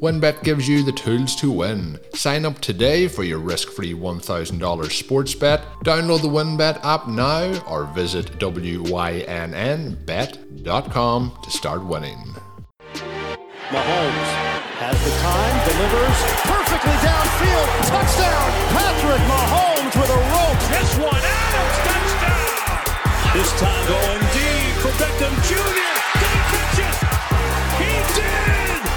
WynnBET gives you the tools to win. Sign up today for your risk free $1,000 sports bet. Download the WynnBET app now or visit WYNNBet.com to start winning. Mahomes has the time, delivers perfectly downfield. Touchdown, Patrick Mahomes with a rope. This one, Adams, touchdown! This time going deep for Beckham Jr.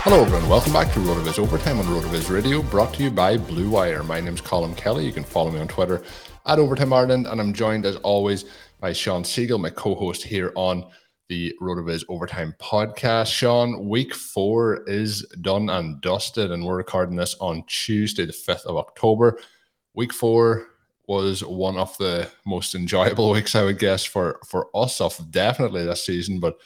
Hello, everyone. Welcome back to RotoViz Overtime on RotoViz Radio, brought to you by Blue Wire. My name is Colm Kelly. You can follow me on Twitter at Overtime Ireland, and I'm joined as always by Shawn Siegele, my co-host here on the RotoViz Overtime podcast. Shawn, week four is done and dusted, and we're recording this on Tuesday, the 5th of October. Week four was one of the most enjoyable weeks, I would guess, for for us of definitely this season, but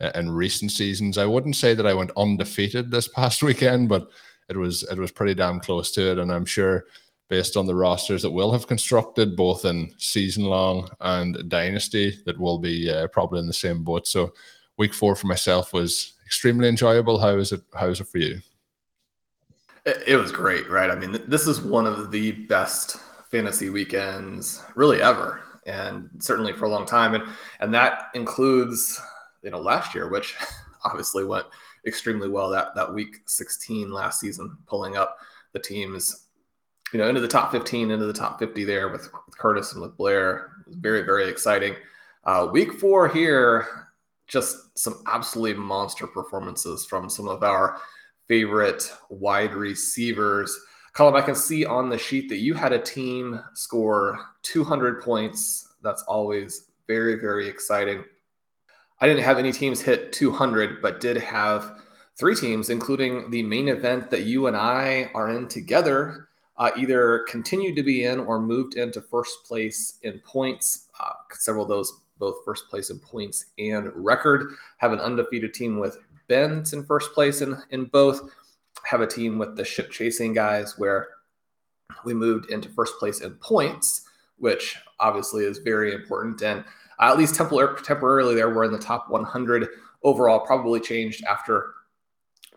in recent seasons, I wouldn't say that I went undefeated this past weekend, but it was it was pretty damn close to it, and I'm sure based on the rosters that we'll have constructed, both in season long and dynasty, that will be uh, probably in the same boat. So, week four for myself was extremely enjoyable. How is it? How is it for you? It, it was great, right? I mean, this is one of the best fantasy weekends really ever, and certainly for a long time, and and that includes you know last year, which obviously went extremely well. That that week 16 last season, pulling up the teams you know, into the top 15, into the top 50 there with, with Curtis and with Blair. It was very, very exciting. Uh, week four here, just some absolutely monster performances from some of our favorite wide receivers. Colm, I can see on the sheet that you had a team score 200 points. That's always very, very exciting. I didn't have any teams hit 200, but did have three teams, including the main event that you and I are in together uh, either continued to be in or moved into first place in points. Uh, several of those, both first place in points and record, have an undefeated team with Ben's in first place in, in both. Have a team with the ship chasing guys where we moved into first place in points, which obviously is very important. And uh, at least tempor- temporarily there, we're in the top 100 overall. Probably changed after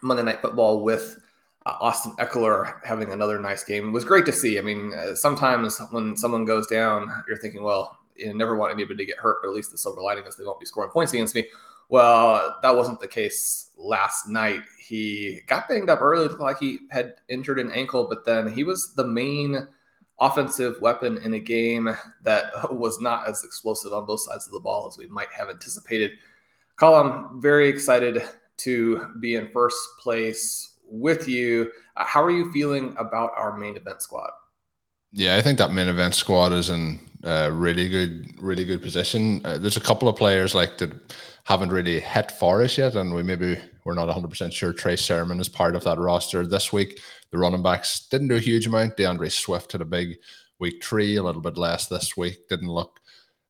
Monday Night Football with uh, Austin Ekeler having another nice game it was great to see. I mean, uh, sometimes when someone goes down, you're thinking, well, you never want anybody to get hurt, but at least the silver lining is they won't be scoring points against me. Well, that wasn't the case last night. He got banged up early, looked like he had injured an ankle, but then he was the main offensive weapon in a game that was not as explosive on both sides of the ball as we might have anticipated. Colm, very excited to be in first place with you. Uh, how are you feeling about our main event squad? Yeah, I think that main event squad is in a really good, really good position. Uh, there's a couple of players like that haven't really hit for us yet, and we maybe we're not 100 percent sure Trey Sermon is part of that roster this week. The running backs didn't do a huge amount. D'Andre Swift had a big week three, a little bit less this week. Didn't look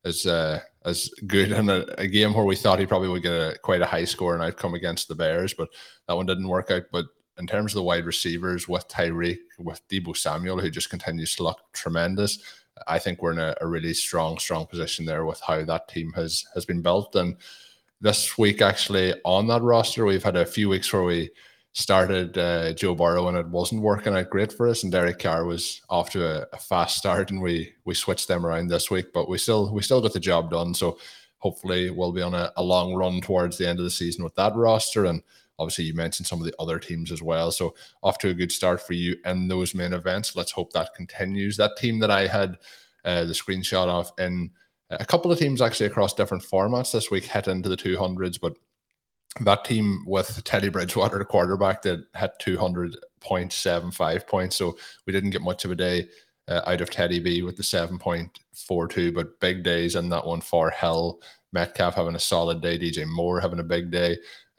as uh, as good in a, a, game where we thought he probably would get a quite a high score and outcome against the Bears, but that one didn't work out. But in terms of the wide receivers with Tyreek, with Deebo Samuel, who just continues to look tremendous, I think we're in a, a, really strong, strong position there with how that team has has been built. And this week, actually, on that roster, we've had a few weeks where we started uh, Joe Burrow and it wasn't working out great for us, and Derek Carr was off to a, a, fast start, and we we switched them around this week, but we still we still got the job done. So hopefully, we'll be on a, a long run towards the end of the season with that roster and. Obviously, you mentioned some of the other teams as well. So, off to a good start for you in those main events. Let's hope that continues. That team that I had uh, the screenshot of in a couple of teams actually across different formats this week hit into the 200s, but that team with Teddy Bridgewater, the quarterback, that had 200.75 points. So we didn't get much of a day uh, out of Teddy B with the 7.42, but big days in that one for Hill. Metcalf having a solid day, DJ Moore having a big day.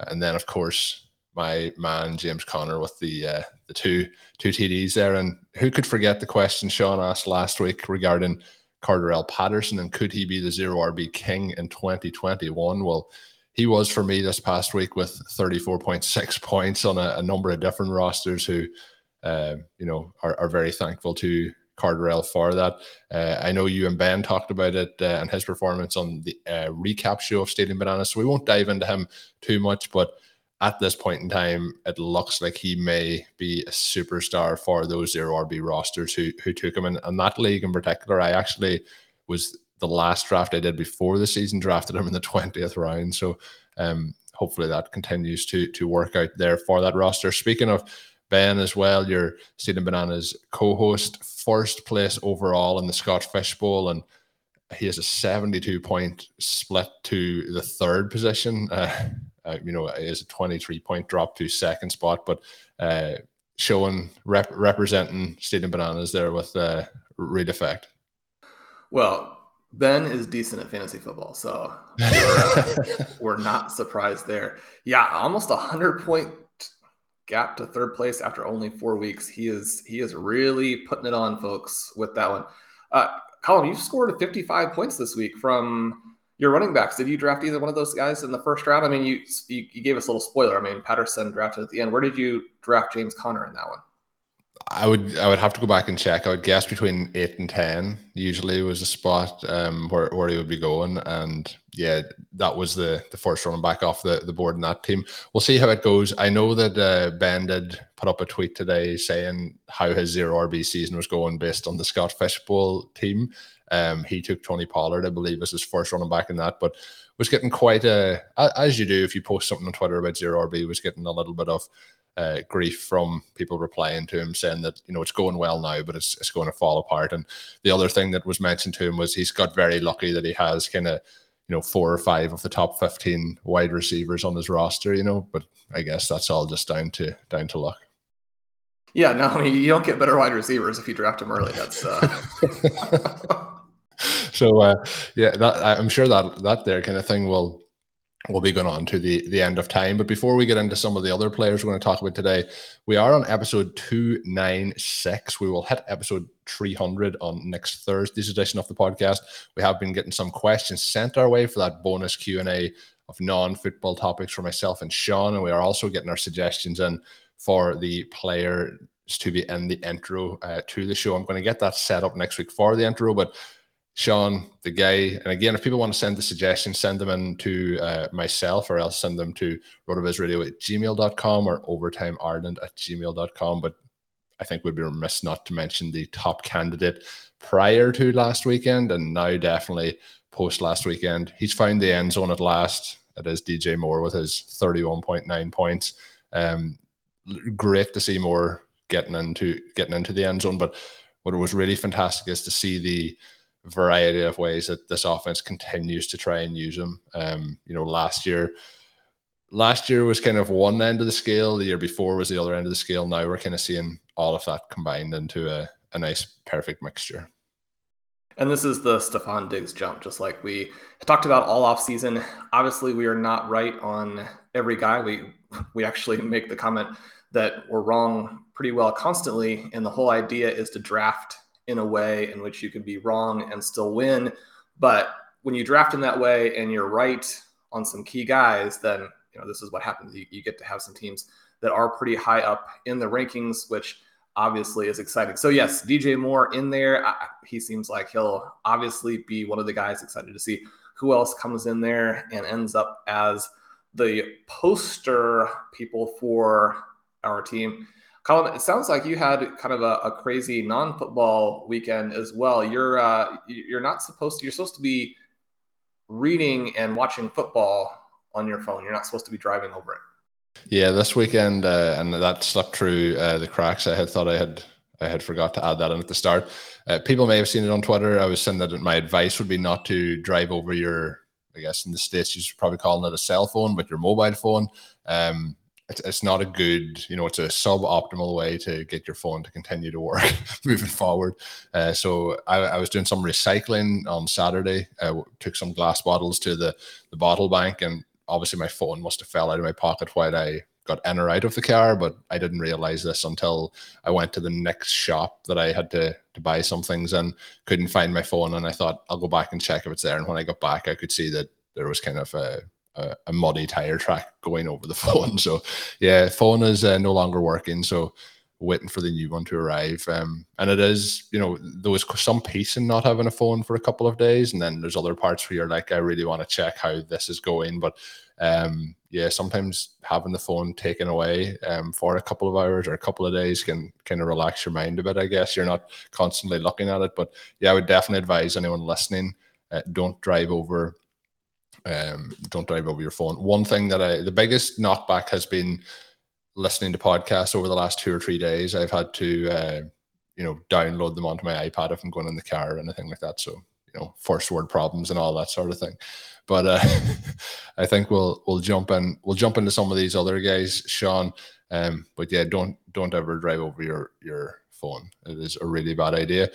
And then, of course, my man James Conner with the uh, the two two TDs there. And who could forget the question Shawn asked last week regarding Cordarrelle Patterson and could he be the zero RB king in 2021? Well, he was for me this past week with 34.6 points on a, a number of different rosters who, uh, you know, are, are very thankful to Cordarrelle for that. Uh, I know you and Ben talked about it uh, and his performance on the uh, recap show of Stadium Bananas, so we won't dive into him too much. But at this point in time, it looks like he may be a superstar for those zero RB rosters who who took him. And, and that league in particular, I actually was the last draft I did before the season drafted him in the 20th round. So um, hopefully that continues to to work out there for that roster. Speaking of Ben as well, your Stadium Bananas co-host, first place overall in the Scott Fish Bowl, and he has a 72 point split to the third position. Uh, uh, you know, it is a 23 point drop to second spot, but uh, showing rep- representing Stadium Bananas there with uh, real effect. Well, Ben is decent at fantasy football, so we're, we're not surprised there. Yeah, almost a hundred point gap to third place after only four weeks. He is he is really putting it on, folks, with that one. Uh, Colm, you've scored 55 points this week from your running backs. Did you draft either one of those guys in the first round? I mean, you you, you gave us a little spoiler. I mean, Patterson drafted at the end. Where did you draft James Conner in that one? I would I would have to go back and check. I would guess between eight and ten usually was a spot um, where, where he would be going, and yeah, that was the the first running back off the, the board in that team. We'll see how it goes. I know that uh, Ben did put up a tweet today saying how his zero RB season was going based on the Scott Fish Bowl team. Um, he took Tony Pollard, I believe, as his first running back in that, but was getting quite a as you do if you post something on Twitter about zero RB, was getting a little bit of uh, grief from people replying to him saying that you know it's going well now, but it's it's going to fall apart. And the other thing that was mentioned to him was he's got very lucky that he has kind of you know four or five of the top fifteen wide receivers on his roster. You know, but I guess that's all just down to down to luck. Yeah, no, I mean you don't get better wide receivers if you draft them early. That's uh... so uh, yeah, that I'm sure that that there kind of thing will we'll be going on to the, the end of time. But before we get into some of the other players we're going to talk about today, we are on episode 296. We will hit episode 300 on next Thursday's edition of the podcast. We have been getting some questions sent our way for that bonus Q&A of non-football topics for myself and Shawn. And we are also getting our suggestions in for the player to be in the intro uh, to the show. I'm going to get that set up next week for the intro, but Shawn, the guy. And again, if people want to send the suggestions, send them in to uh, myself or else send them to rotovizradio at gmail.com or overtime Ireland at gmail.com. But I think we'd be remiss not to mention the top candidate prior to last weekend and now definitely post last weekend. He's found the end zone at last. It is DJ Moore with his 31.9 points. Um, great to see Moore getting into getting into the end zone. But what was really fantastic is to see the variety of ways that this offense continues to try and use him. Um, you know, last year, last year was kind of one end of the scale. The year before was the other end of the scale. Now we're kind of seeing all of that combined into a, a nice, perfect mixture. And this is the Stefon Diggs jump, just like we talked about all off season. Obviously, we are not right on every guy. We we actually make the comment that we're wrong pretty well constantly. And the whole idea is to draft in a way in which you can be wrong and still win. But when you draft in that way and you're right on some key guys, then you know this is what happens. You, you get to have some teams that are pretty high up in the rankings, which obviously is exciting. So yes, DJ Moore in there. I, he seems like he'll obviously be one of the guys excited to see who else comes in there and ends up as the poster people for our team. Colm, it sounds like you had kind of a, a crazy non-football weekend as well. You're uh, you're not supposed to. You're supposed to be reading and watching football on your phone. You're not supposed to be driving over it. Yeah, this weekend, uh, and that slipped through uh, the cracks. I had thought I had I had forgot to add that in at the start. Uh, people may have seen it on Twitter. I was saying that my advice would be not to drive over your, I guess in the states you're probably calling it a cell phone, but your mobile phone. Um, it's, it's not a good, you know, it's a suboptimal way to get your phone to continue to work moving forward. Uh, so I, I, was doing some recycling on Saturday. I took some glass bottles to the the bottle bank, and obviously my phone must have fell out of my pocket while I got in or out of the car, but I didn't realize this until I went to the next shop that I had to to buy some things and couldn't find my phone. And I thought I'll go back and check if it's there. And when I got back, I could see that there was kind of a a, a muddy tire track going over the phone. So yeah, phone is uh, no longer working. So waiting for the new one to arrive. Um, and it is, you know, there was some peace in not having a phone for a couple of days, and then there's other parts where you're like, I really want to check how this is going, but um, yeah, sometimes having the phone taken away um, for a couple of hours or a couple of days can kind of relax your mind a bit. I guess you're not constantly looking at it, but yeah, I would definitely advise anyone listening, uh, don't drive over um, don't drive over your phone. One thing that I, the biggest knockback has been listening to podcasts over the last two or three days. I've had to, uh, you know, download them onto my iPad if I'm going in the car or anything like that. So, you know, first word problems and all that sort of thing. But uh, I think we'll we'll jump in we'll jump into some of these other guys, Shawn. Um, but yeah, don't don't ever drive over your your phone. It is a really bad idea.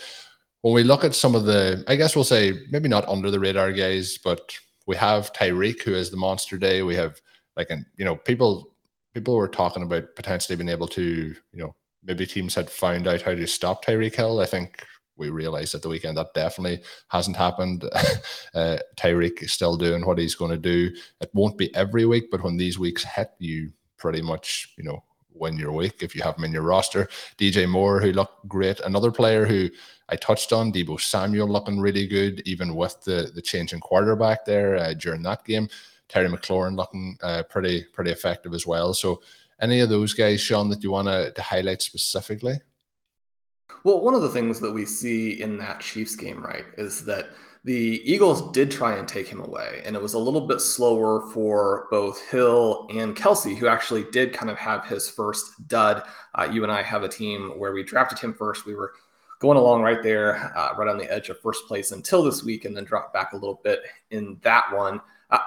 When we look at some of the, I guess we'll say maybe not under the radar guys, but we have Tyreek, who is the monster day. We have like, and you know, people people were talking about potentially being able to, you know, maybe teams had found out how to stop Tyreek Hill. I think we realized at the weekend that definitely hasn't happened. uh, Tyreek is still doing what he's going to do. It won't be every week, but when these weeks hit, you pretty much, you know, win your week if you have him in your roster. DJ Moore, who looked great. Another player who I touched on, Deebo Samuel looking really good, even with the the change in quarterback there uh, during that game. Terry McLaurin looking uh, pretty pretty effective as well. So, any of those guys, Shawn, that you want to highlight specifically? Well, one of the things that we see in that Chiefs game, right, is that the Eagles did try and take him away, and it was a little bit slower for both Hill and Kelce, who actually did kind of have his first dud. Uh, you and I have a team where we drafted him first. We were going along right there, uh, right on the edge of first place until this week, and then dropped back a little bit in that one. Uh,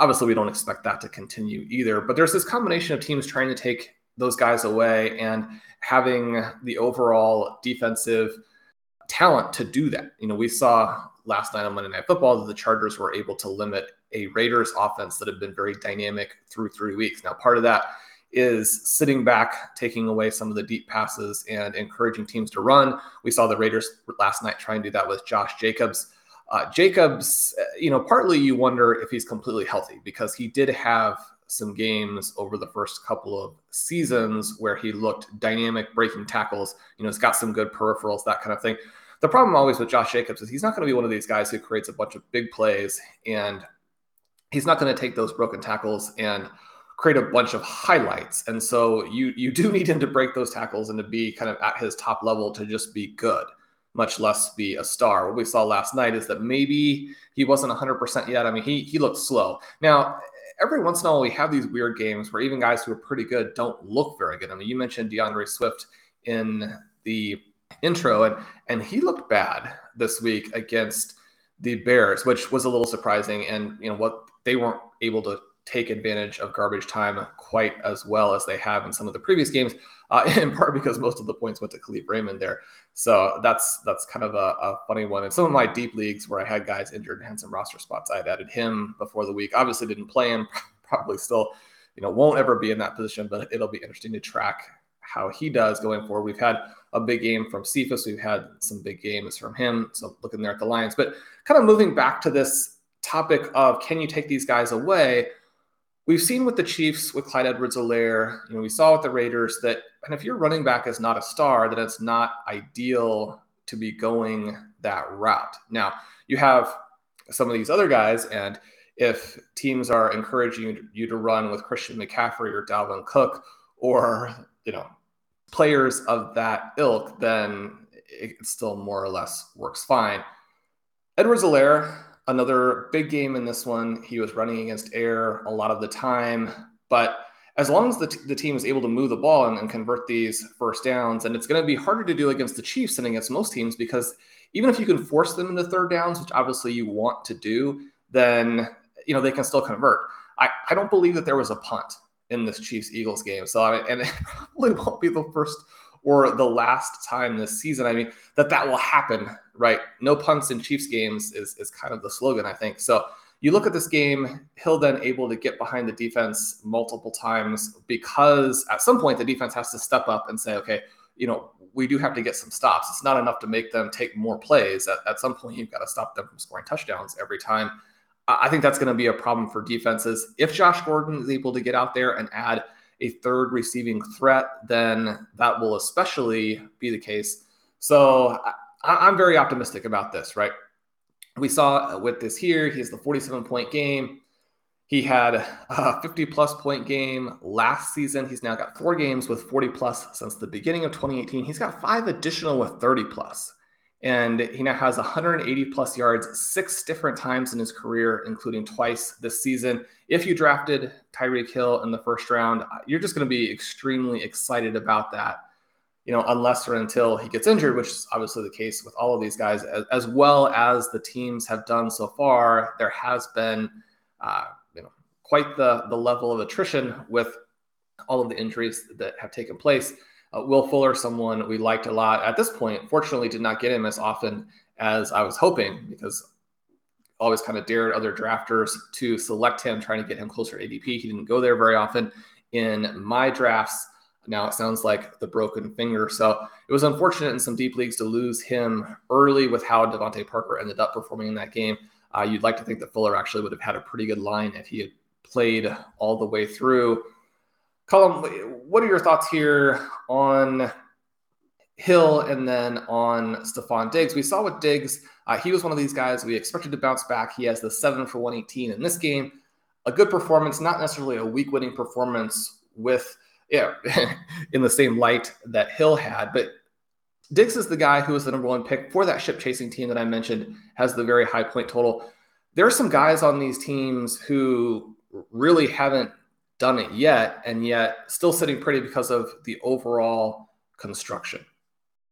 obviously, we don't expect that to continue either, but there's this combination of teams trying to take those guys away and having the overall defensive talent to do that. You know, we saw last night on Monday Night Football that the Chargers were able to limit a Raiders offense that had been very dynamic through three weeks. Now, part of that is sitting back, taking away some of the deep passes and encouraging teams to run. We saw the Raiders last night try and do that with Josh Jacobs. Uh, Jacobs, you know, partly you wonder if he's completely healthy because he did have some games over the first couple of seasons where he looked dynamic, breaking tackles. You know, he's got some good peripherals, that kind of thing. The problem always with Josh Jacobs is he's not going to be one of these guys who creates a bunch of big plays and he's not going to take those broken tackles and create a bunch of highlights. And so you you do need him to break those tackles and to be kind of at his top level to just be good, much less be a star. What we saw last night is that maybe he wasn't 100% yet. I mean, he he looked slow. Now, every once in a while we have these weird games where even guys who are pretty good don't look very good. I mean, you mentioned D'Andre Swift in the intro, and and he looked bad this week against the Bears, which was a little surprising. And you know what they weren't able to take advantage of garbage time quite as well as they have in some of the previous games, uh, in part because most of the points went to Kalif Raymond there. So that's that's kind of a, a, funny one. In some of my deep leagues where I had guys injured and had some roster spots, I had added him before the week. Obviously, didn't play him. Probably still, you know, won't ever be in that position, but it'll be interesting to track how he does going forward. We've had a big game from Cephus. We've had some big games from him. So looking there at the Lions, but kind of moving back to this topic of can you take these guys away? we've seen with the Chiefs with Clyde Edwards-Helaire, you know, we saw with the Raiders that and if your running back is not a star, then it's not ideal to be going that route. Now, you have some of these other guys, and if teams are encouraging you to run with Christian McCaffrey or Dalvin Cook or you know players of that ilk, then it still more or less works fine. Edwards-Helaire, another big game in this one. He was running against air a lot of the time, but as long as the, t- the team is able to move the ball and, and convert these first downs, and it's going to be harder to do against the Chiefs than against most teams because even if you can force them into third downs, which obviously you want to do, then you know they can still convert. I, I don't believe that there was a punt in this Chiefs Eagles game, so I, and it probably won't be the first or the last time this season. I mean that that will happen, right? No punts in Chiefs games is is kind of the slogan, I think. So you look at this game, Hill then able to get behind the defense multiple times because at some point the defense has to step up and say, okay, you know, we do have to get some stops. It's not enough to make them take more plays. At, at some point, you've got to stop them from scoring touchdowns every time. I think that's going to be a problem for defenses. If Josh Gordon is able to get out there and add a third receiving threat, then that will especially be the case. So I, am very optimistic about this, right? We saw with this here, he has the 47 point game. He had a 50 plus point game last season. He's now got four games with 40 plus since the beginning of 2018. He's got five additional with 30 plus. And he now has 180 plus yards six different times in his career, including twice this season. If you drafted Tyreek Hill in the first round, you're just going to be extremely excited about that, you know, unless or until he gets injured, which is obviously the case with all of these guys, as, as well as the teams have done so far. There has been, uh, you know, quite the, the level of attrition with all of the injuries that have taken place. Uh, Will Fuller, someone we liked a lot at this point, fortunately did not get him as often as I was hoping because always kind of dared other drafters to select him, trying to get him closer to ADP. He didn't go there very often in my drafts. Now it sounds like the broken finger. So it was unfortunate in some deep leagues to lose him early with how DeVante Parker ended up performing in that game. Uh, you'd like to think that Fuller actually would have had a pretty good line if he had played all the way through. Colm, what are your thoughts here on Hill and then on Stefon Diggs? We saw with Diggs, uh, he was one of these guys we expected to bounce back. He has the seven for 118 in this game. A good performance, not necessarily a week winning performance with, yeah, in the same light that Hill had, but Diggs is the guy who was the number one pick for that ship chasing team that I mentioned, has the very high point total. There are some guys on these teams who really haven't done it yet, and yet still sitting pretty because of the overall construction.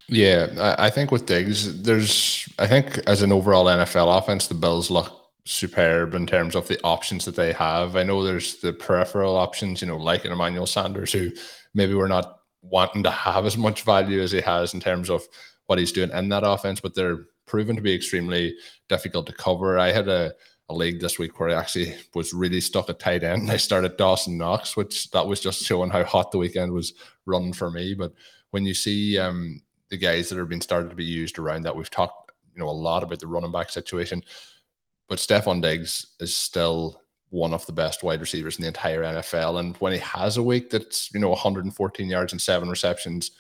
Yeah, I think with Diggs, there's I think as an overall NFL offense, the Bills look superb in terms of the options that they have. I know there's the peripheral options, you know, like an Emmanuel Sanders, who maybe we're not wanting to have as much value as he has in terms of what he's doing in that offense, but they're proven to be extremely difficult to cover. I had a a league this week where I actually was really stuck at tight end. I started Dawson Knox, which that was just showing how hot the weekend was running for me. But when you see um, the guys that are being started to be used around that, we've talked you know a lot about the running back situation, but Stefon Diggs is still one of the best wide receivers in the entire NFL. And when he has a week that's you know 114 yards and seven receptions,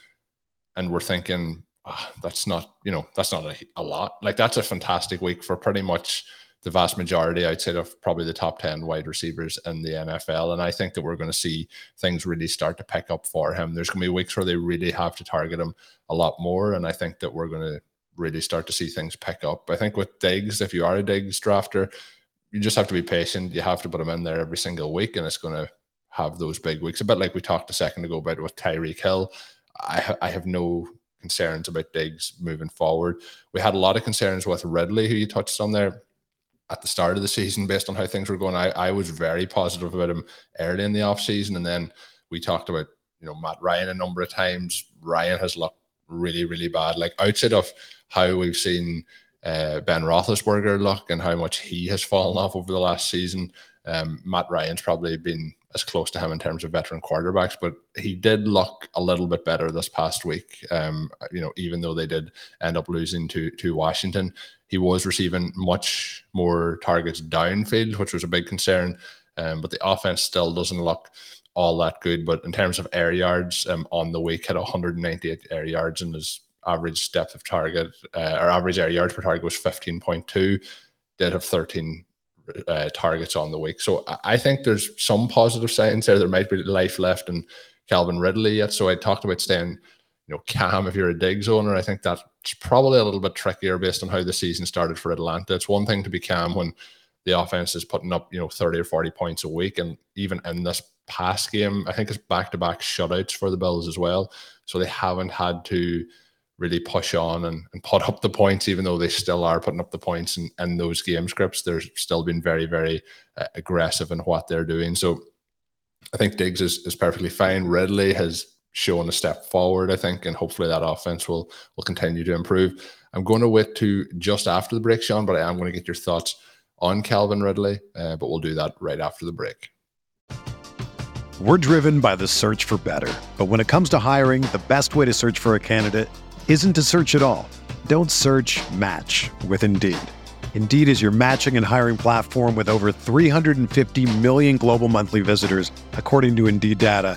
and we're thinking oh, that's not you know that's not a, a lot. Like that's a fantastic week for pretty much the vast majority, I'd say, of probably the top 10 wide receivers in the NFL. And I think that we're going to see things really start to pick up for him. There's going to be weeks where they really have to target him a lot more. And I think that we're going to really start to see things pick up. I think with Diggs, if you are a Diggs drafter, you just have to be patient. You have to put him in there every single week, and it's going to have those big weeks. A bit like we talked a second ago about with Tyreek Hill. I, ha- I have no concerns about Diggs moving forward. We had a lot of concerns with Ridley, who you touched on there at the start of the season based on how things were going. I, I was very positive about him early in the offseason. And then we talked about, you know, Matt Ryan a number of times. Ryan has looked really, really bad. Like outside of how we've seen uh, Ben Roethlisberger look and how much he has fallen off over the last season, um, Matt Ryan's probably been as close to him in terms of veteran quarterbacks, but he did look a little bit better this past week. Um, you know, even though they did end up losing to to Washington, he was receiving much more targets downfield, which was a big concern. Um, but the offense still doesn't look all that good. But in terms of air yards, um, on the week had 198 air yards and his average depth of target uh, or average air yards per target was 15.2. Did have 13 uh, targets on the week. So I think there's some positive signs there. There might be life left in Calvin Ridley yet. So I talked about staying, you know, calm if you're a Diggs owner. I think that's probably a little bit trickier based on how the season started for Atlanta. It's one thing to be calm when the offense is putting up, you know, 30 or 40 points a week. And even in this past game, I think it's back to back shutouts for the Bills as well. So they haven't had to really push on and, and put up the points, even though they still are putting up the points in, in those game scripts. They're still been very, very uh, aggressive in what they're doing. So I think Diggs is, is perfectly fine. Ridley has shown a step forward, I think, and hopefully that offense will will continue to improve. I'm going to wait to just after the break, Shawn, but I am going to get your thoughts on Calvin Ridley, uh, but we'll do that right after the break. We're driven by the search for better, but when it comes to hiring, the best way to search for a candidate isn't to search at all. Don't search match with Indeed. Indeed is your matching and hiring platform with over 350 million global monthly visitors, according to Indeed data,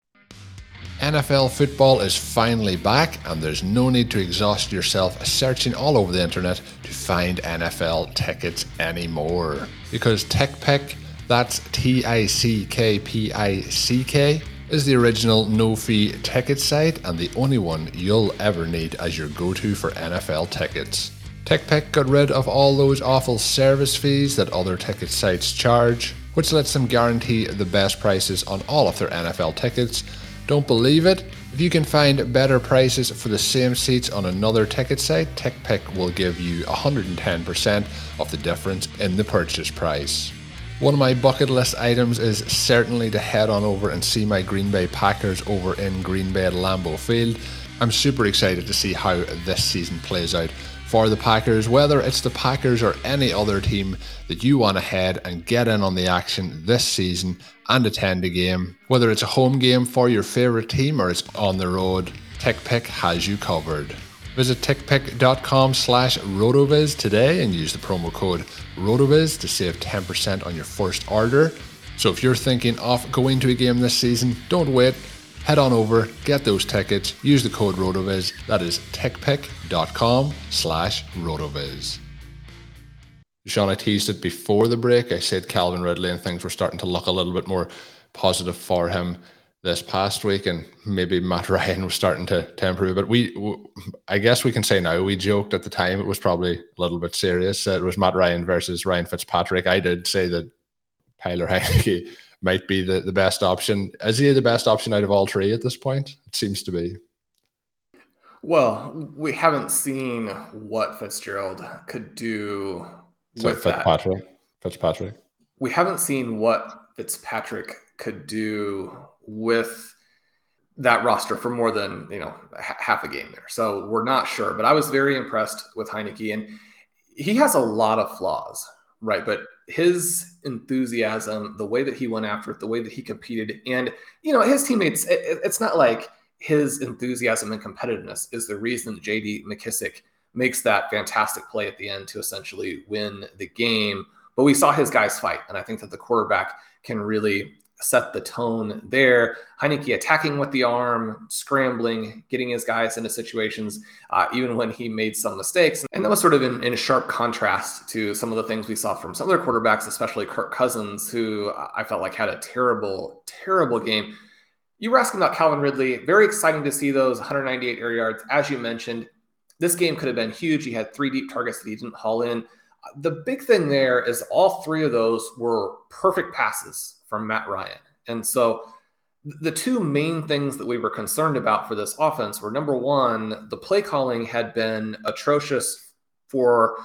NFL football is finally back, and there's no need to exhaust yourself searching all over the internet to find NFL tickets anymore. Because TickPick, that's T I C K P I C K, is the original no fee ticket site and the only one you'll ever need as your go to for NFL tickets. TickPick got rid of all those awful service fees that other ticket sites charge, which lets them guarantee the best prices on all of their NFL tickets don't believe it? If you can find better prices for the same seats on another ticket site, TickPick will give you 110% of the difference in the purchase price. One of my bucket list items is certainly to head on over and see my Green Bay Packers over in Green Bay at Lambeau Field. I'm super excited to see how this season plays out for the Packers, whether it's the Packers or any other team that you want to head and get in on the action this season and attend a game. Whether it's a home game for your favourite team or it's on the road, TickPick has you covered. Visit tickpick.com slash rotoviz today and use the promo code rotoviz to save 10% on your first order. So if you're thinking of going to a game this season, don't wait head on over, get those tickets, use the code RotoViz. That is tickpick.com slash RotoViz. Shawn, I teased it before the break. I said Calvin Ridley and things were starting to look a little bit more positive for him this past week, and maybe Matt Ryan was starting to, to improve. But we, I guess we can say now, we joked at the time it was probably a little bit serious. It was Matt Ryan versus Ryan Fitzpatrick. I did say that Tyler Heinicke might be the, the best option. Is he the best option out of all three at this point? It seems to be. Well, we haven't seen what Fitzgerald could do so with Fitzpatrick. That. Fitzpatrick. We haven't seen what Fitzpatrick could do with that roster for more than you know half a game there. So we're not sure. But I was very impressed with Heinicke, and he has a lot of flaws, right? But his enthusiasm, the way that he went after it, the way that he competed, and you know his teammates. It, it's not like his enthusiasm and competitiveness is the reason JD McKissic makes that fantastic play at the end to essentially win the game. But we saw his guys fight, and I think that the quarterback can really set the tone there. Heinicke attacking with the arm, scrambling, getting his guys into situations, uh, even when he made some mistakes. And that was sort of in, in sharp contrast to some of the things we saw from some other quarterbacks, especially Kirk Cousins, who I felt like had a terrible, terrible game. You were asking about Calvin Ridley. Very exciting to see those 198 air yards. As you mentioned, this game could have been huge. He had three deep targets that he didn't haul in. The big thing there is all three of those were perfect passes from Matt Ryan. And so the two main things that we were concerned about for this offense were number one, the play calling had been atrocious for,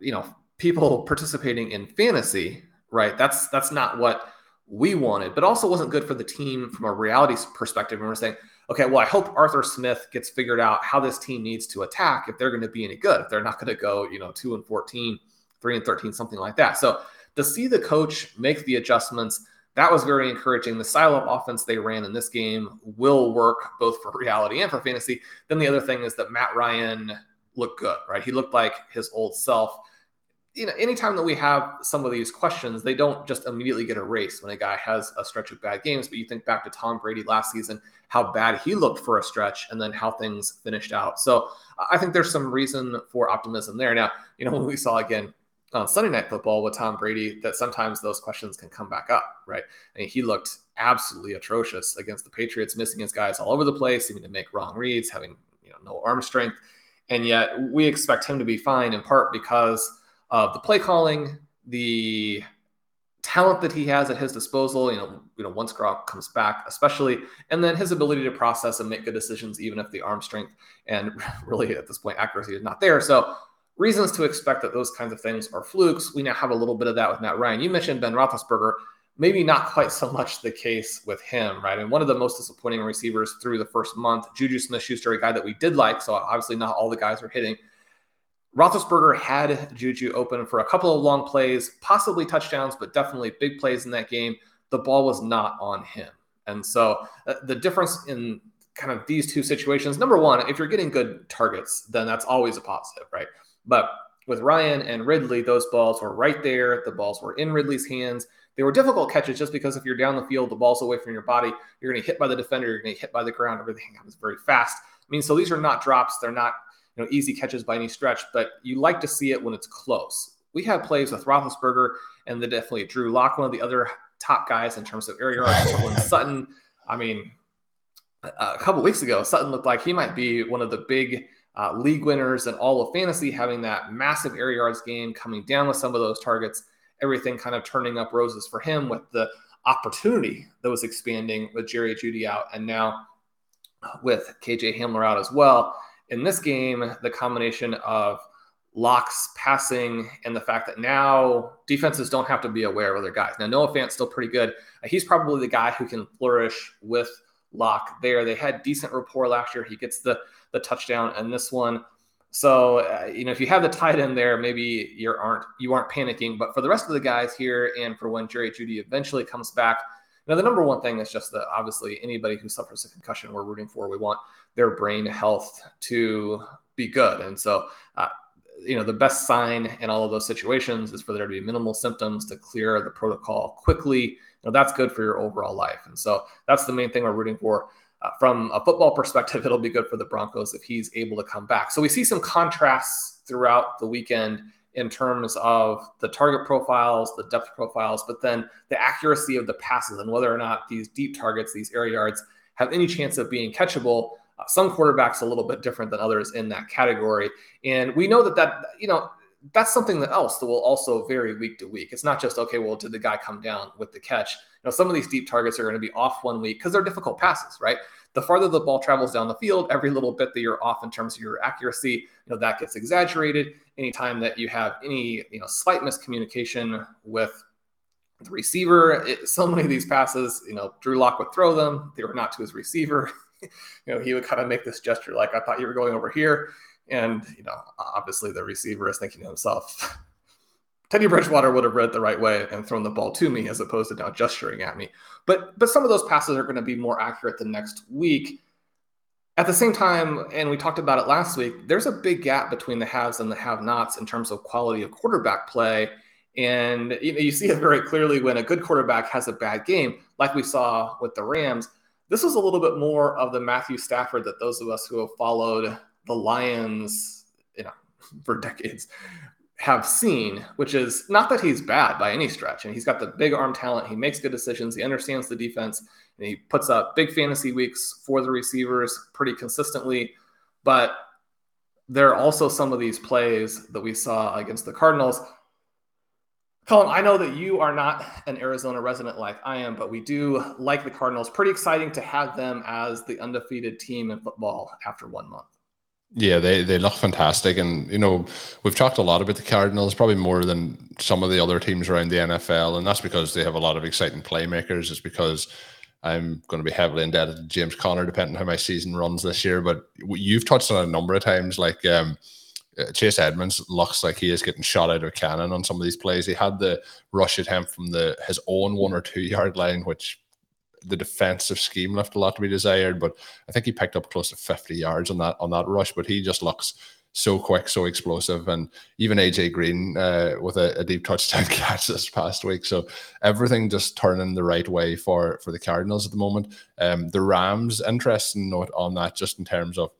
you know, people participating in fantasy, right? That's that's not what we wanted, but also wasn't good for the team from a reality perspective. And we're saying, okay, well, I hope Arthur Smith gets figured out how this team needs to attack if they're going to be any good. If they're not going to go, you know, two and 14, three and 13, something like that. So to see the coach make the adjustments, that was very encouraging. The style of offense they ran in this game will work both for reality and for fantasy. Then the other thing is that Matt Ryan looked good, right? He looked like his old self you know, anytime that we have some of these questions, they don't just immediately get erased when a guy has a stretch of bad games. But you think back to Tom Brady last season, how bad he looked for a stretch, and then how things finished out. So I think there's some reason for optimism there. Now, you know, when we saw again on Sunday Night Football with Tom Brady, that sometimes those questions can come back up, right? Mean, he looked absolutely atrocious against the Patriots, missing his guys all over the place, seeming to make wrong reads, having you know no arm strength, and yet we expect him to be fine in part because of the play calling, the talent that he has at his disposal, you know, you know, once Gronk comes back, especially, and then his ability to process and make good decisions, even if the arm strength and really at this point accuracy is not there. So reasons to expect that those kinds of things are flukes. We now have a little bit of that with Matt Ryan. You mentioned Ben Roethlisberger. Maybe not quite so much the case with him, right? And one of the most disappointing receivers through the first month, Juju Smith Schuster, a guy that we did like. So obviously, not all the guys are hitting. Roethlisberger had Juju open for a couple of long plays, possibly touchdowns, but definitely big plays in that game. The ball was not on him. And so uh, the difference in kind of these two situations number one, if you're getting good targets, then that's always a positive, right? But with Ryan and Ridley, those balls were right there. The balls were in Ridley's hands. They were difficult catches just because if you're down the field, the ball's away from your body, you're going to hit by the defender, you're going to hit by the ground. Everything happens very fast. I mean, so these are not drops. They're not you know, easy catches by any stretch, but you like to see it when it's close. We had plays with Roethlisberger and the definitely Drew Lock, one of the other top guys in terms of air yards. Sutton, I mean, a couple weeks ago, Sutton looked like he might be one of the big uh, league winners and all of fantasy, having that massive air yards game, coming down with some of those targets, everything kind of turning up roses for him with the opportunity that was expanding with Jerry Jeudy out, and now with KJ Hamler out as well. In this game, the combination of Lock's passing and the fact that now defenses don't have to be aware of other guys. Now, Noah Fant's still pretty good. He's probably the guy who can flourish with Lock there. They had decent rapport last year. He gets the the touchdown and this one. So uh, you know, if you have the tight end there, maybe you aren't you aren't panicking. But for the rest of the guys here, and for when Jerry Jeudy eventually comes back, now the number one thing is just that obviously anybody who suffers a concussion, we're rooting for. We want their brain health to be good, and so. Uh, you know the best sign in all of those situations is for there to be minimal symptoms to clear the protocol quickly you know that's good for your overall life and so that's the main thing we're rooting for uh, from a football perspective, it'll be good for the Broncos if he's able to come back. So we see some contrasts throughout the weekend in terms of the target profiles, the depth profiles, but then the accuracy of the passes and whether or not these deep targets, these air yards, have any chance of being catchable. Uh, some quarterbacks a little bit different than others in that category, and we know that that you know that's something that else that will also vary week to week. It's not just okay. Well, did the guy come down with the catch? Know, some of these deep targets are going to be off one week because they're difficult passes, right? The farther the ball travels down the field, every little bit that you're off in terms of your accuracy, you know, that gets exaggerated. Anytime that you have any, you know, slight miscommunication with the receiver, it, so many of these passes, you know, Drew Lock would throw them. They were not to his receiver. you know, he would kind of make this gesture like, I thought you were going over here. And, you know, obviously the receiver is thinking to himself, Teddy Bridgewater would have read the right way and thrown the ball to me as opposed to now gesturing at me. But but some of those passes are going to be more accurate the next week. At the same time, and we talked about it last week, there's a big gap between the haves and the have nots in terms of quality of quarterback play. And you, know, you see it very clearly when a good quarterback has a bad game, like we saw with the Rams. This was a little bit more of the Matthew Stafford that those of us who have followed the Lions, you know, for decades have seen, which is not that he's bad by any stretch. And he's got the big arm talent. He makes good decisions. He understands the defense. And he puts up big fantasy weeks for the receivers pretty consistently. But there are also some of these plays that we saw against the Cardinals. Colm, I know that you are not an Arizona resident like I am, but we do like the Cardinals. Pretty exciting to have them as the undefeated team in football after one month. Yeah, they, they look fantastic. And, you know, we've talked a lot about the Cardinals, probably more than some of the other teams around the NFL. And that's because they have a lot of exciting playmakers. It's because I'm going to be heavily indebted to James Conner, depending on how my season runs this year. But you've touched on a number of times, like um, uh, Chase Edmonds looks like he is getting shot out of a cannon on some of these plays. He had the rush attempt from the his own one or two yard line, which the defensive scheme left a lot to be desired. But I think he picked up close to 50 yards on that on that rush. But he just looks so quick, so explosive, and even AJ Green uh, with a, a, deep touchdown catch this past week. So everything just turning the right way for for the Cardinals at the moment. Um, the Rams, interesting note on that, just in terms of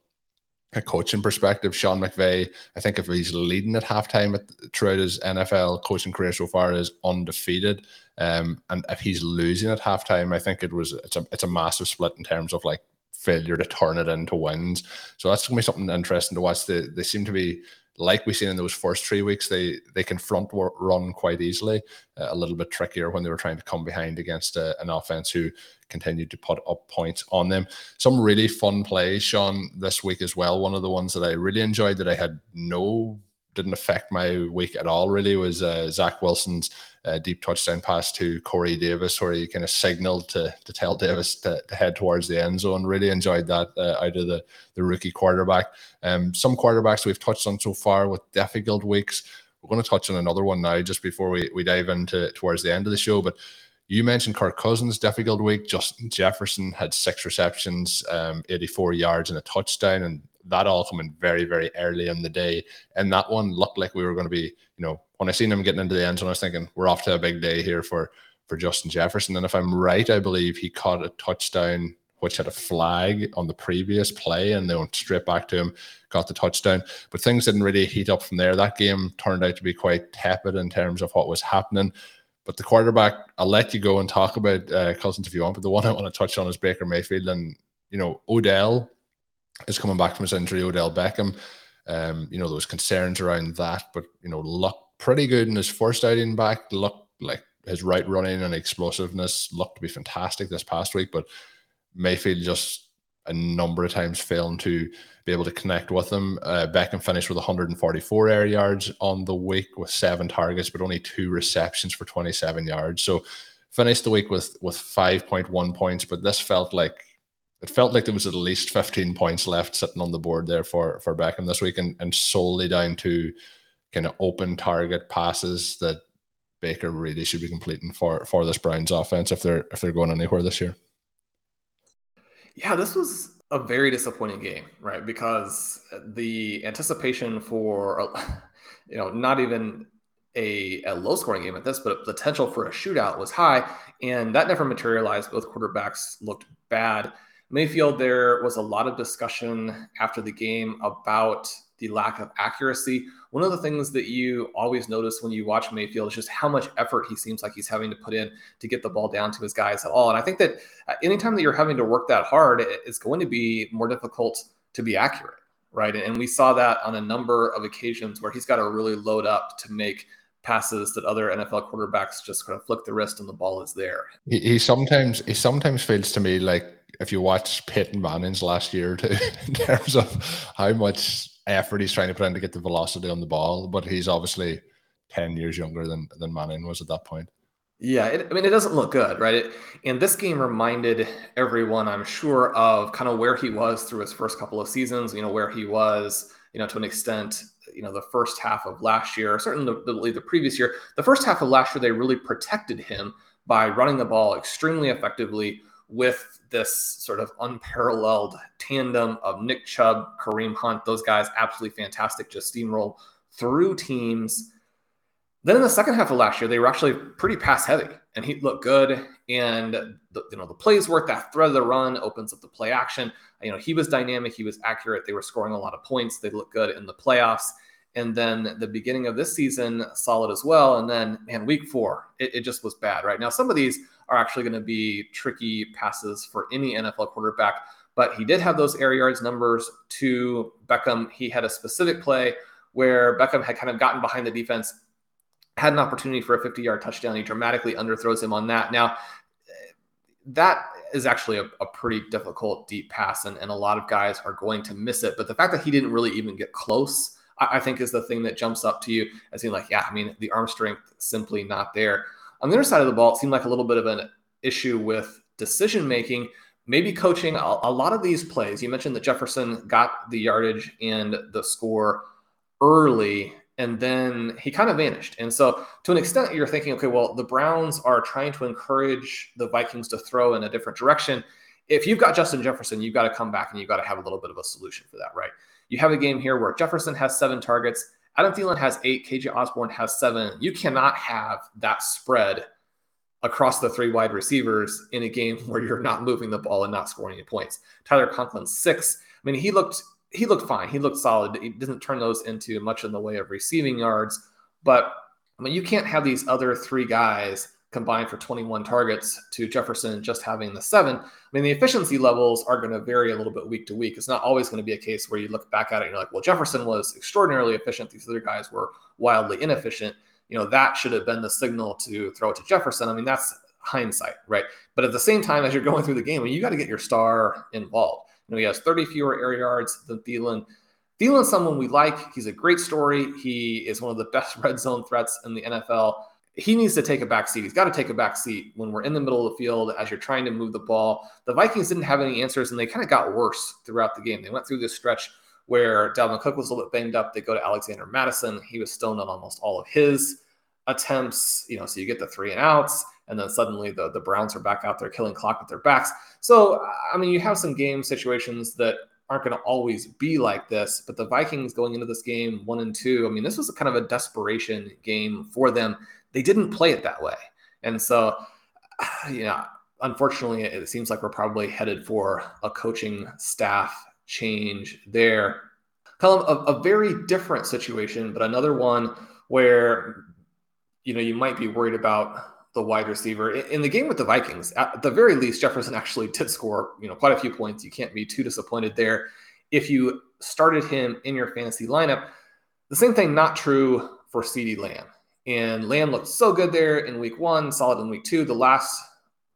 a coaching perspective, Sean McVay, I think if he's leading at halftime at, throughout his NFL coaching career so far, is undefeated. Um, and if he's losing at halftime, I think it was it's a it's a massive split in terms of like failure to turn it into wins. So that's gonna be something interesting to watch. They they seem to be like we seen in those first three weeks. They they can front run quite easily. Uh, a little bit trickier when they were trying to come behind against uh, an offense who continued to put up points on them. Some really fun plays, Shawn, this week as well. One of the ones that I really enjoyed that I had no didn't affect my week at all really was uh, Zach Wilson's deep touchdown pass to Corey Davis, where he kind of signaled to, to tell Davis to, to head towards the end zone. Really enjoyed that uh, out of the, the rookie quarterback. Um, some quarterbacks we've touched on so far with difficult weeks. We're going to touch on another one now just before we, we dive into towards the end of the show. But you mentioned Kirk Cousins, difficult week. Justin Jefferson had six receptions, um, 84 yards, and a touchdown. And that all coming very, very early in the day. And that one looked like we were going to be, you know, when I seen him getting into the end zone, I was thinking we're off to a big day here for for Justin Jefferson. And if I'm right, I believe he caught a touchdown which had a flag on the previous play and they went straight back to him, got the touchdown. But things didn't really heat up from there. That game turned out to be quite tepid in terms of what was happening. But the quarterback, I'll let you go and talk about uh, Cousins if you want. But the one I want to touch on is Baker Mayfield. And, you know, Odell is coming back from his injury, Odell Beckham. Um, you know, there was concerns around that, but you know, looked pretty good in his first outing back. Looked like his right running and explosiveness looked to be fantastic this past week, but Mayfield just a number of times failing to be able to connect with him. Uh, Beckham finished with 144 air yards on the week with seven targets, but only two receptions for 27 yards. So finished the week with with 5.1 points, but this felt like it felt like there was at least 15 points left sitting on the board there for for Beckham this week, and, and solely down to kind of open target passes that Baker really should be completing for for this Browns offense if they're if they're going anywhere this year. Yeah, this was a very disappointing game, right? Because the anticipation for you know not even a, a low scoring game at this, but potential for a shootout was high, and that never materialized. Both quarterbacks looked bad. Mayfield, there was a lot of discussion after the game about the lack of accuracy. One of the things that you always notice when you watch Mayfield is just how much effort he seems like he's having to put in to get the ball down to his guys at all. And I think that uh, anytime that you're having to work that hard, it's going to be more difficult to be accurate, right? And we saw that on a number of occasions where he's got to really load up to make passes that other NFL quarterbacks just kind of flick the wrist and the ball is there. He, he sometimes he sometimes feels to me like if you watch Peyton Manning's last year too, in terms of how much effort he's trying to put in to get the velocity on the ball, but he's obviously 10 years younger than, than Manning was at that point. Yeah, it, I mean, it doesn't look good, right? It, and this game reminded everyone, I'm sure, of kind of where he was through his first couple of seasons, you know, where he was, you know, to an extent, you know, the first half of last year, certainly the previous year. The first half of last year, they really protected him by running the ball extremely effectively with this sort of unparalleled tandem of Nick Chubb, Kareem Hunt, those guys absolutely fantastic, just steamroll through teams. Then in the second half of last year, they were actually pretty pass heavy, and he looked good. And the, you know the plays work, that thread of the run opens up the play action. You know he was dynamic, he was accurate. They were scoring a lot of points. They looked good in the playoffs. And then the beginning of this season, solid as well. And then, man, week four, it, it just was bad, right? Now, some of these are actually going to be tricky passes for any NFL quarterback, but he did have those air yards numbers to Beckham. He had a specific play where Beckham had kind of gotten behind the defense, had an opportunity for a 50 yard touchdown. He dramatically underthrows him on that. Now, that is actually a, a, pretty difficult deep pass, and, and a lot of guys are going to miss it. But the fact that he didn't really even get close, I, I think, is the thing that jumps up to you as being like, yeah, I mean, the arm strength simply not there. On the other side of the ball, it seemed like a little bit of an issue with decision making. Maybe coaching a, a lot of these plays. You mentioned that Jefferson got the yardage and the score early and then he kind of vanished. And so, to an extent, you're thinking, okay, well, the Browns are trying to encourage the Vikings to throw in a different direction. If you've got Justin Jefferson, you've got to come back and you've got to have a little bit of a solution for that, right? You have a game here where Jefferson has seven targets, Adam Thielen has eight, KJ Osborne has seven. You cannot have that spread across the three wide receivers in a game where you're not moving the ball and not scoring any points. Tyler Conklin, six. I mean, he looked he looked fine. He looked solid. He didn't turn those into much in the way of receiving yards. But I mean, you can't have these other three guys combined for 21 targets to Jefferson just having the seven. I mean, the efficiency levels are going to vary a little bit week to week. It's not always going to be a case where you look back at it and you're like, well, Jefferson was extraordinarily efficient. These other guys were wildly inefficient. You know, that should have been the signal to throw it to Jefferson. I mean, that's hindsight, right? But at the same time, as you're going through the game, I you got to get your star involved. You know, he has 30 fewer air yards than Thielen. Thielen's someone we like. He's a great story. He is one of the best red zone threats in the NFL. He needs to take a back seat. He's got to take a back seat when we're in the middle of the field as you're trying to move the ball. The Vikings didn't have any answers, and they kind of got worse throughout the game. They went through this stretch where Dalvin Cook was a little bit banged up. They go to Alexander Mattison. He was stoned on almost all of his attempts. You know, so you get the three and outs and then suddenly the, the Browns are back out there killing clock with their backs. So, I mean, you have some game situations that aren't going to always be like this, but the Vikings going into this game one and two, I mean, this was kind of a desperation game for them. They didn't play it that way. And so, you know, unfortunately, it seems like we're probably headed for a coaching staff change there. Of a, a very different situation, but another one where, you know, you might be worried about the wide receiver in the game with the Vikings. At the very least, Jefferson actually did score, you know, quite a few points. You can't be too disappointed there. If you started him in your fantasy lineup, the same thing not true for CeeDee Lamb. And Lamb looked so good there in week one, solid in week two. The last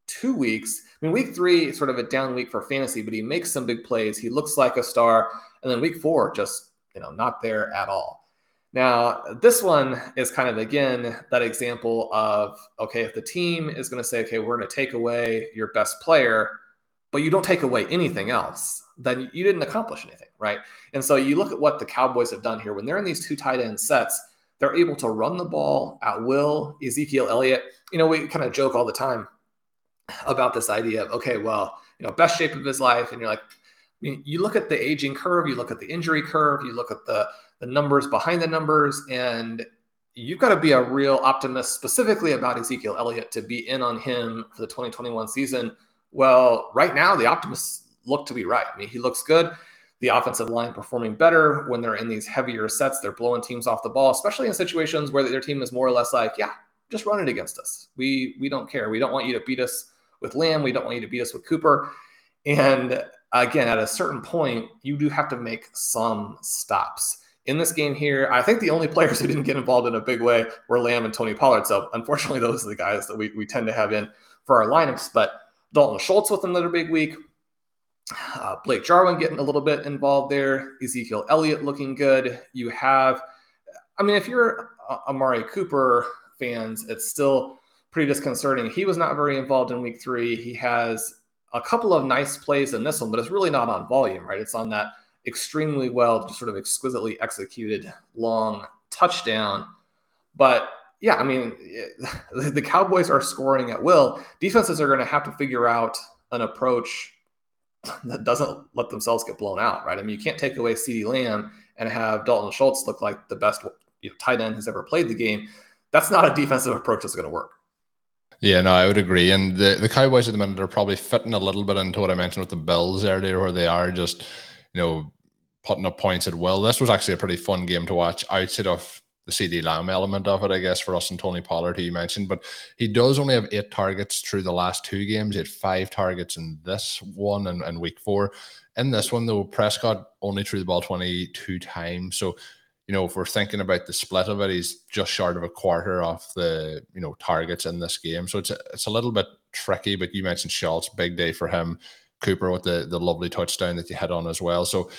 two weeks, I mean, week three, sort of a down week for fantasy, but he makes some big plays. He looks like a star. And then week four, just, you know, not there at all. Now, this one is kind of again that example of okay, if the team is going to say, okay, we're going to take away your best player, but you don't take away anything else, then you didn't accomplish anything, right? And so you look at what the Cowboys have done here when they're in these two tight end sets, they're able to run the ball at will. Ezekiel Elliott, you know, we kind of joke all the time about this idea of okay, well, you know, best shape of his life, and you're like, I mean, you look at the aging curve, you look at the injury curve, you look at the the numbers behind the numbers. And you've got to be a real optimist specifically about Ezekiel Elliott to be in on him for the 2021 season. Well, right now, the optimists look to be right. I mean, he looks good. The offensive line performing better when they're in these heavier sets. They're blowing teams off the ball, especially in situations where their team is more or less like, yeah, just run it against us. We we don't care. We don't want you to beat us with Lamb. We don't want you to beat us with Cooper. And again, at a certain point, you do have to make some stops in this game here, I think the only players who didn't get involved in a big way were Lamb and Tony Pollard. So unfortunately, those are the guys that we, we tend to have in for our lineups. But Dalton Schultz with another big week. Uh, Blake Jarwin getting a little bit involved there. Ezekiel Elliott looking good. You have, I mean, if you're Amari Cooper fans, it's still pretty disconcerting. He was not very involved in week three. He has a couple of nice plays in this one, but it's really not on volume, right? It's on that extremely well, sort of exquisitely executed long touchdown. But yeah, I mean, the Cowboys are scoring at will. Defenses are going to have to figure out an approach that doesn't let themselves get blown out, right? I mean, you can't take away CeeDee Lamb and have Dalton Schultz look like the best you know, tight end who's ever played the game. That's not a defensive approach that's going to work. Yeah, no, I would agree. And the, the Cowboys at the minute are probably fitting a little bit into what I mentioned with the Bills earlier, where they are just, you know, putting up points at will. This was actually a pretty fun game to watch outside of the CeeDee Lamb element of it, I guess, for us and Tony Pollard, who you mentioned. But he does only have eight targets through the last two games. He had five targets in this one and, and week four. In this one, though, Prescott only threw the ball 22 times. So you know, if we're thinking about the split of it, he's just short of a quarter of the you know targets in this game. So it's a, it's a little bit tricky. But you mentioned Schultz, big day for him. Cooper with the the lovely touchdown that you hit on as well. So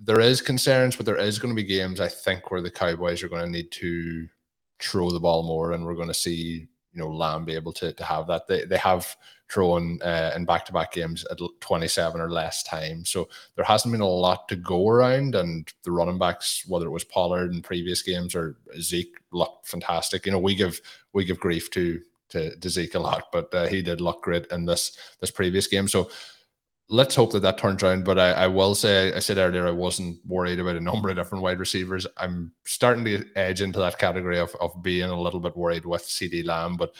there is concerns, but there is going to be games I think where the Cowboys are going to need to throw the ball more, and we're going to see you know Lamb be able to to have that. They they have thrown uh, in back to back games at 27 or less times. So there hasn't been a lot to go around. And the running backs, whether it was Pollard in previous games or Zeke, looked fantastic. You know, we give we give grief to to, to Zeke a lot, but uh, he did look great in this this previous game. So let's hope that that turns around. But I, I, will say, I said earlier, I wasn't worried about a number of different wide receivers. I'm starting to edge into that category of, of being a little bit worried with CeeDee Lamb, but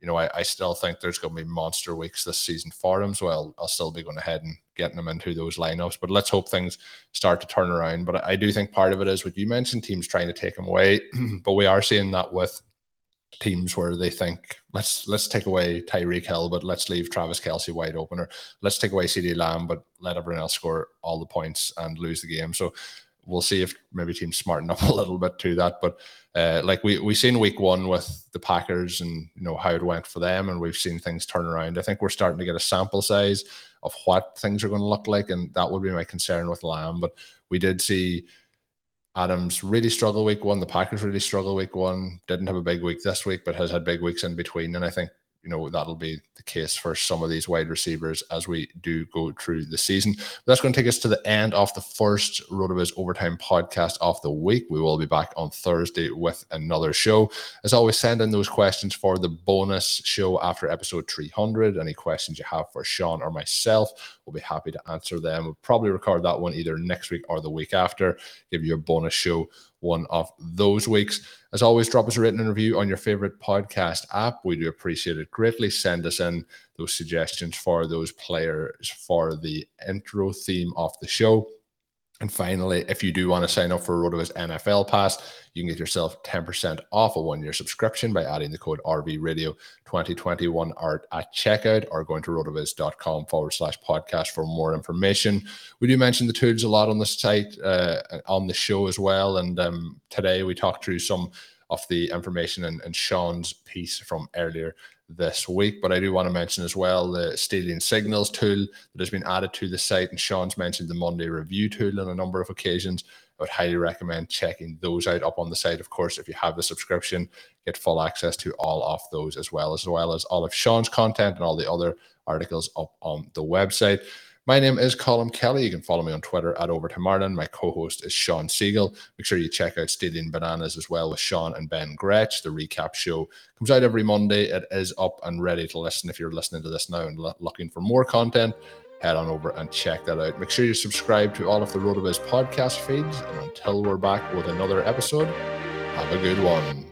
you know, I, I still think there's going to be monster weeks this season for him. So I'll, I'll still be going ahead and getting him into those lineups. But let's hope things start to turn around. But I do think part of it is what you mentioned teams trying to take him away. but we are seeing that with teams where they think let's let's take away Tyreek Hill, but let's leave Travis Kelce wide open, or let's take away CeeDee Lamb, but let everyone else score all the points and lose the game. So we'll see if maybe teams smarten up a little bit to that. But uh, like we we seen week one with the Packers and you know how it went for them, and we've seen things turn around. I think we're starting to get a sample size of what things are going to look like, and that would be my concern with Lamb. But we did see Adams really struggle week one. The Packers really struggle week one. Didn't have a big week this week, but has had big weeks in between. And I think you know that'll be the case for some of these wide receivers as we do go through the season. That's going to take us to the end of the first RotoViz Overtime podcast of the week. We will be back on Thursday with another show. As always, send in those questions for the bonus show after episode 300. Any questions you have for Shawn or myself, we'll be happy to answer them. We'll probably record that one either next week or the week after. Give you a bonus show one of those weeks. As always, drop us a written review on your favorite podcast app. We do appreciate it greatly. Send us in those suggestions for those players for the intro theme of the show. And finally, if you do want to sign up for RotoViz NFL Pass, you can get yourself 10% off a one year subscription by adding the code RVRadio 2021 art at checkout or going to rotoviz.com forward slash podcast for more information. We do mention the tools a lot on the site, uh, on the show as well. And um, today we talked through some of the information and, in Shawn's piece from earlier this week. But I do want to mention as well the Stealing Signals tool that has been added to the site. And Shawn's mentioned the Monday review tool on a number of occasions. I would highly recommend checking those out up on the site. Of course, if you have the subscription, get full access to all of those as well, as well as all of Shawn's content and all the other articles up on the website. My name is Colm Kelly. You can follow me on Twitter at Overtime Ireland. My co-host is Shawn Siegele. Make sure you check out Stealing Bananas as well with Sean and Ben Gretch. The recap show comes out every Monday. It is up and ready to listen. If you're listening to this now and looking for more content, head on over and check that out. Make sure you subscribe to all of the RotoViz podcast feeds. And until we're back with another episode, have a good one.